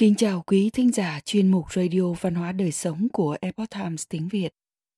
Kính chào quý thính giả chuyên mục Radio Văn hóa Đời Sống của Epoch Times tiếng Việt.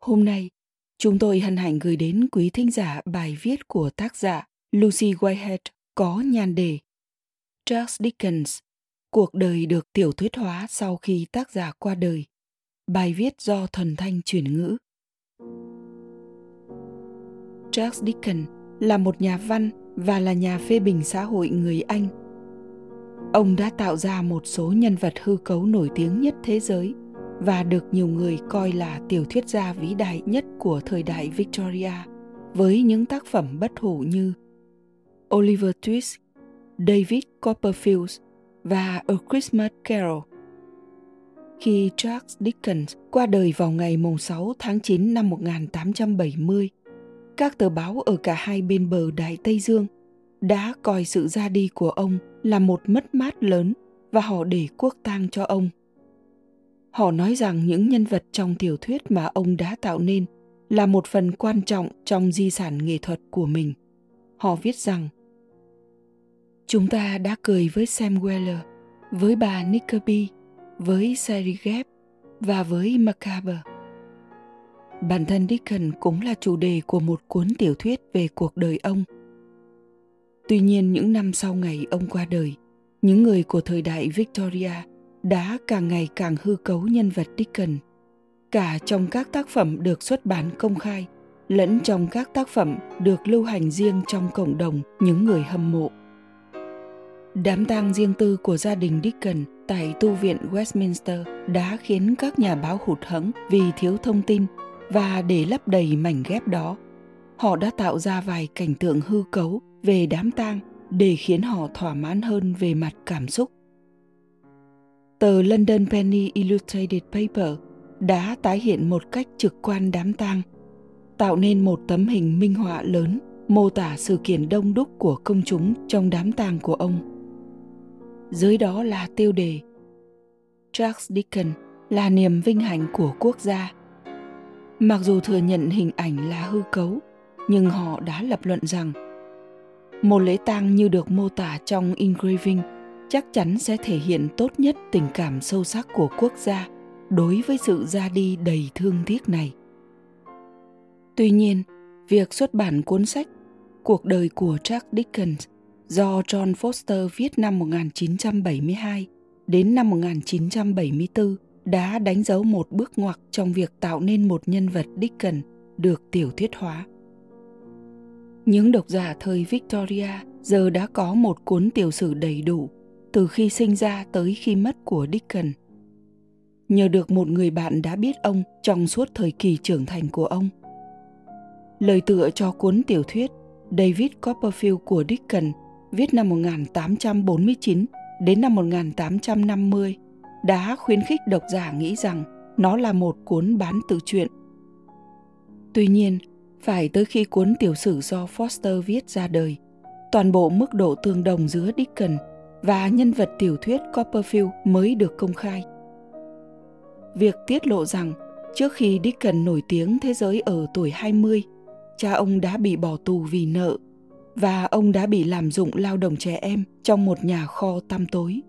Hôm nay, chúng tôi hân hạnh gửi đến quý thính giả bài viết của tác giả Lucy Whitehead có nhan đề Charles Dickens, cuộc đời được tiểu thuyết hóa sau khi tác giả qua đời. Bài viết do Thần Thanh chuyển ngữ. Charles Dickens là một nhà văn và là nhà phê bình xã hội người Anh – Ông đã tạo ra một số nhân vật hư cấu nổi tiếng nhất thế giới và được nhiều người coi là tiểu thuyết gia vĩ đại nhất của thời đại Victoria với những tác phẩm bất hủ như Oliver Twist, David Copperfield và A Christmas Carol. Khi Charles Dickens qua đời vào ngày 6 tháng 9 năm 1870, các tờ báo ở cả hai bên bờ Đại Tây Dương đã coi sự ra đi của ông là một mất mát lớn và họ để quốc tang cho ông. Họ nói rằng những nhân vật trong tiểu thuyết mà ông đã tạo nên là một phần quan trọng trong di sản nghệ thuật của mình. Họ viết rằng Chúng ta đã cười với Sam Weller, với bà Nickerby, với Sally và với Macabre. Bản thân Dickens cũng là chủ đề của một cuốn tiểu thuyết về cuộc đời ông – Tuy nhiên những năm sau ngày ông qua đời, những người của thời đại Victoria đã càng ngày càng hư cấu nhân vật Dickens, cả trong các tác phẩm được xuất bản công khai lẫn trong các tác phẩm được lưu hành riêng trong cộng đồng những người hâm mộ. Đám tang riêng tư của gia đình Dickens tại tu viện Westminster đã khiến các nhà báo hụt hẫng vì thiếu thông tin và để lấp đầy mảnh ghép đó, họ đã tạo ra vài cảnh tượng hư cấu về đám tang để khiến họ thỏa mãn hơn về mặt cảm xúc. Tờ London Penny Illustrated Paper đã tái hiện một cách trực quan đám tang, tạo nên một tấm hình minh họa lớn mô tả sự kiện đông đúc của công chúng trong đám tang của ông. Dưới đó là tiêu đề Charles Dickens là niềm vinh hạnh của quốc gia. Mặc dù thừa nhận hình ảnh là hư cấu, nhưng họ đã lập luận rằng một lễ tang như được mô tả trong engraving chắc chắn sẽ thể hiện tốt nhất tình cảm sâu sắc của quốc gia đối với sự ra đi đầy thương tiếc này. Tuy nhiên, việc xuất bản cuốn sách Cuộc đời của Charles Dickens do John Foster viết năm 1972 đến năm 1974 đã đánh dấu một bước ngoặt trong việc tạo nên một nhân vật Dickens được tiểu thuyết hóa. Những độc giả thời Victoria giờ đã có một cuốn tiểu sử đầy đủ từ khi sinh ra tới khi mất của Dickens. Nhờ được một người bạn đã biết ông trong suốt thời kỳ trưởng thành của ông. Lời tựa cho cuốn tiểu thuyết David Copperfield của Dickens viết năm 1849 đến năm 1850 đã khuyến khích độc giả nghĩ rằng nó là một cuốn bán tự truyện. Tuy nhiên, phải tới khi cuốn tiểu sử do Foster viết ra đời, toàn bộ mức độ tương đồng giữa Dickens và nhân vật tiểu thuyết Copperfield mới được công khai. Việc tiết lộ rằng trước khi Dickens nổi tiếng thế giới ở tuổi 20, cha ông đã bị bỏ tù vì nợ và ông đã bị làm dụng lao động trẻ em trong một nhà kho tăm tối.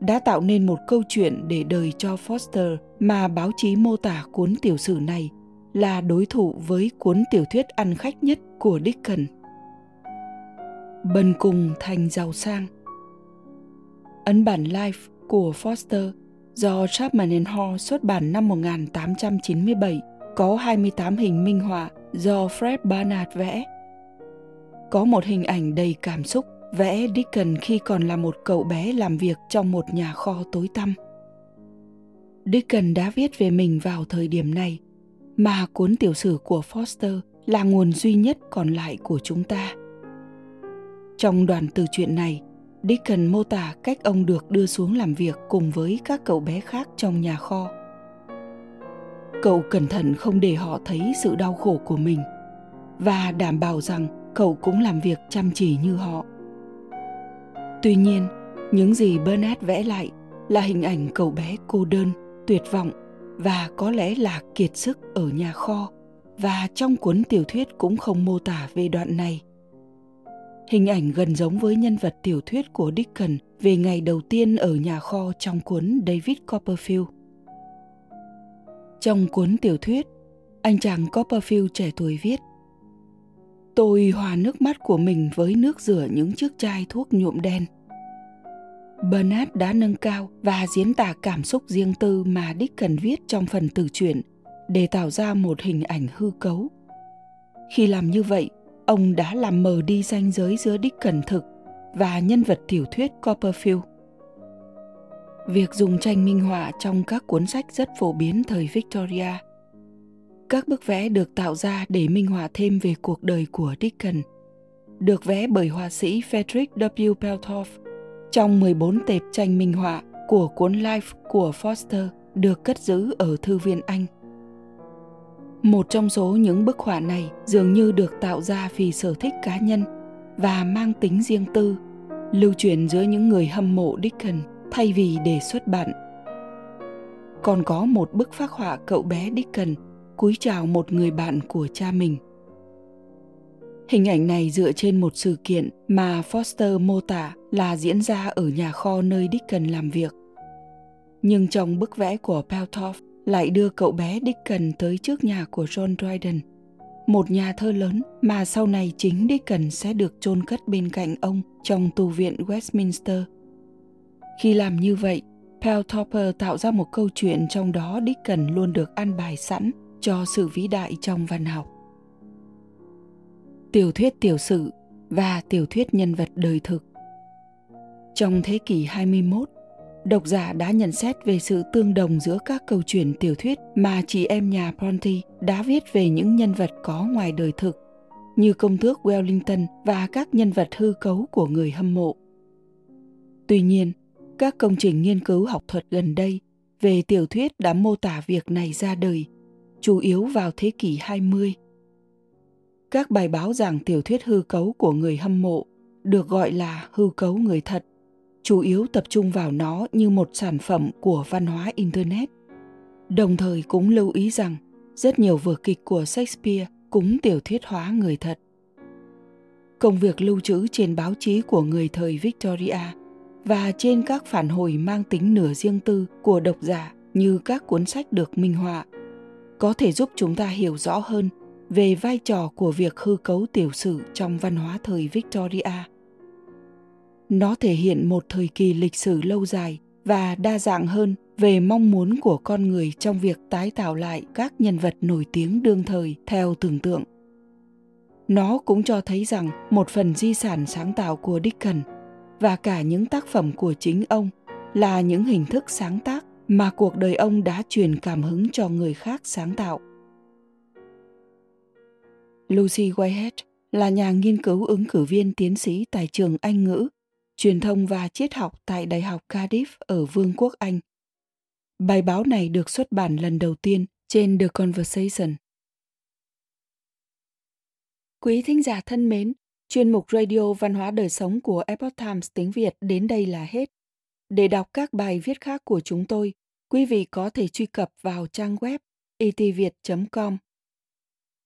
Đã tạo nên một câu chuyện để đời cho Foster mà báo chí mô tả cuốn tiểu sử này là đối thủ với cuốn tiểu thuyết ăn khách nhất của Dickens. Bần cùng thành giàu sang Ấn bản Life của Foster do Chapman and Hall xuất bản năm 1897 có 28 hình minh họa do Fred Barnard vẽ. Có một hình ảnh đầy cảm xúc vẽ Dickens khi còn là một cậu bé làm việc trong một nhà kho tối tăm. Dickens đã viết về mình vào thời điểm này – mà cuốn tiểu sử của Foster là nguồn duy nhất còn lại của chúng ta. Trong đoàn từ chuyện này, Dickens mô tả cách ông được đưa xuống làm việc cùng với các cậu bé khác trong nhà kho. Cậu cẩn thận không để họ thấy sự đau khổ của mình và đảm bảo rằng cậu cũng làm việc chăm chỉ như họ. Tuy nhiên, những gì Bernard vẽ lại là hình ảnh cậu bé cô đơn, tuyệt vọng và có lẽ là kiệt sức ở nhà kho và trong cuốn tiểu thuyết cũng không mô tả về đoạn này. hình ảnh gần giống với nhân vật tiểu thuyết của Dickens về ngày đầu tiên ở nhà kho trong cuốn David Copperfield. Trong cuốn tiểu thuyết, anh chàng Copperfield trẻ tuổi viết Tôi hòa nước mắt của mình với nước rửa những chiếc chai thuốc nhuộm đen. Bernard đã nâng cao và diễn tả cảm xúc riêng tư mà Dickens viết trong phần từ truyện để tạo ra một hình ảnh hư cấu. Khi làm như vậy, ông đã làm mờ đi ranh giới giữa Dickens thực và nhân vật tiểu thuyết Copperfield. Việc dùng tranh minh họa trong các cuốn sách rất phổ biến thời Victoria. Các bức vẽ được tạo ra để minh họa thêm về cuộc đời của Dickens, được vẽ bởi họa sĩ Frederick W. Peltoff trong 14 tệp tranh minh họa của cuốn Life của Foster được cất giữ ở Thư viện Anh. Một trong số những bức họa này dường như được tạo ra vì sở thích cá nhân và mang tính riêng tư, lưu truyền giữa những người hâm mộ Dickens thay vì để xuất bản. Còn có một bức phác họa cậu bé Dickens cúi chào một người bạn của cha mình. Hình ảnh này dựa trên một sự kiện mà Foster mô tả là diễn ra ở nhà kho nơi Dickens làm việc. Nhưng trong bức vẽ của Peltoff lại đưa cậu bé Dickens tới trước nhà của John Dryden, một nhà thơ lớn mà sau này chính Dickens sẽ được chôn cất bên cạnh ông trong tù viện Westminster. Khi làm như vậy, Peltopper tạo ra một câu chuyện trong đó Dickens luôn được ăn bài sẵn cho sự vĩ đại trong văn học. Tiểu thuyết tiểu sử và tiểu thuyết nhân vật đời thực Trong thế kỷ 21, độc giả đã nhận xét về sự tương đồng giữa các câu chuyện tiểu thuyết mà chị em nhà Bronte đã viết về những nhân vật có ngoài đời thực, như công tước Wellington và các nhân vật hư cấu của người hâm mộ. Tuy nhiên, các công trình nghiên cứu học thuật gần đây về tiểu thuyết đã mô tả việc này ra đời, chủ yếu vào thế kỷ 20. Các bài báo giảng tiểu thuyết hư cấu của người hâm mộ, được gọi là hư cấu người thật, chủ yếu tập trung vào nó như một sản phẩm của văn hóa internet. Đồng thời cũng lưu ý rằng, rất nhiều vở kịch của shakespeare cũng tiểu thuyết hóa người thật. Công việc lưu trữ trên báo chí của người thời victoria và trên các phản hồi mang tính nửa riêng tư của độc giả như các cuốn sách được minh họa có thể giúp chúng ta hiểu rõ hơn về vai trò của việc hư cấu tiểu sử trong văn hóa thời victoria. Nó thể hiện một thời kỳ lịch sử lâu dài và đa dạng hơn về mong muốn của con người trong việc tái tạo lại các nhân vật nổi tiếng đương thời theo tưởng tượng. Nó cũng cho thấy rằng một phần di sản sáng tạo của dickens và cả những tác phẩm của chính ông là những hình thức sáng tác mà cuộc đời ông đã truyền cảm hứng cho người khác sáng tạo lucy whitehead là nhà nghiên cứu ứng cử viên tiến sĩ tại trường anh ngữ truyền thông và triết học tại Đại học Cardiff ở Vương quốc Anh. Bài báo này được xuất bản lần đầu tiên trên The Conversation. Quý thính giả thân mến, chuyên mục Radio Văn hóa Đời Sống của Epoch Times tiếng Việt đến đây là hết. Để đọc các bài viết khác của chúng tôi, quý vị có thể truy cập vào trang web e itviet.com.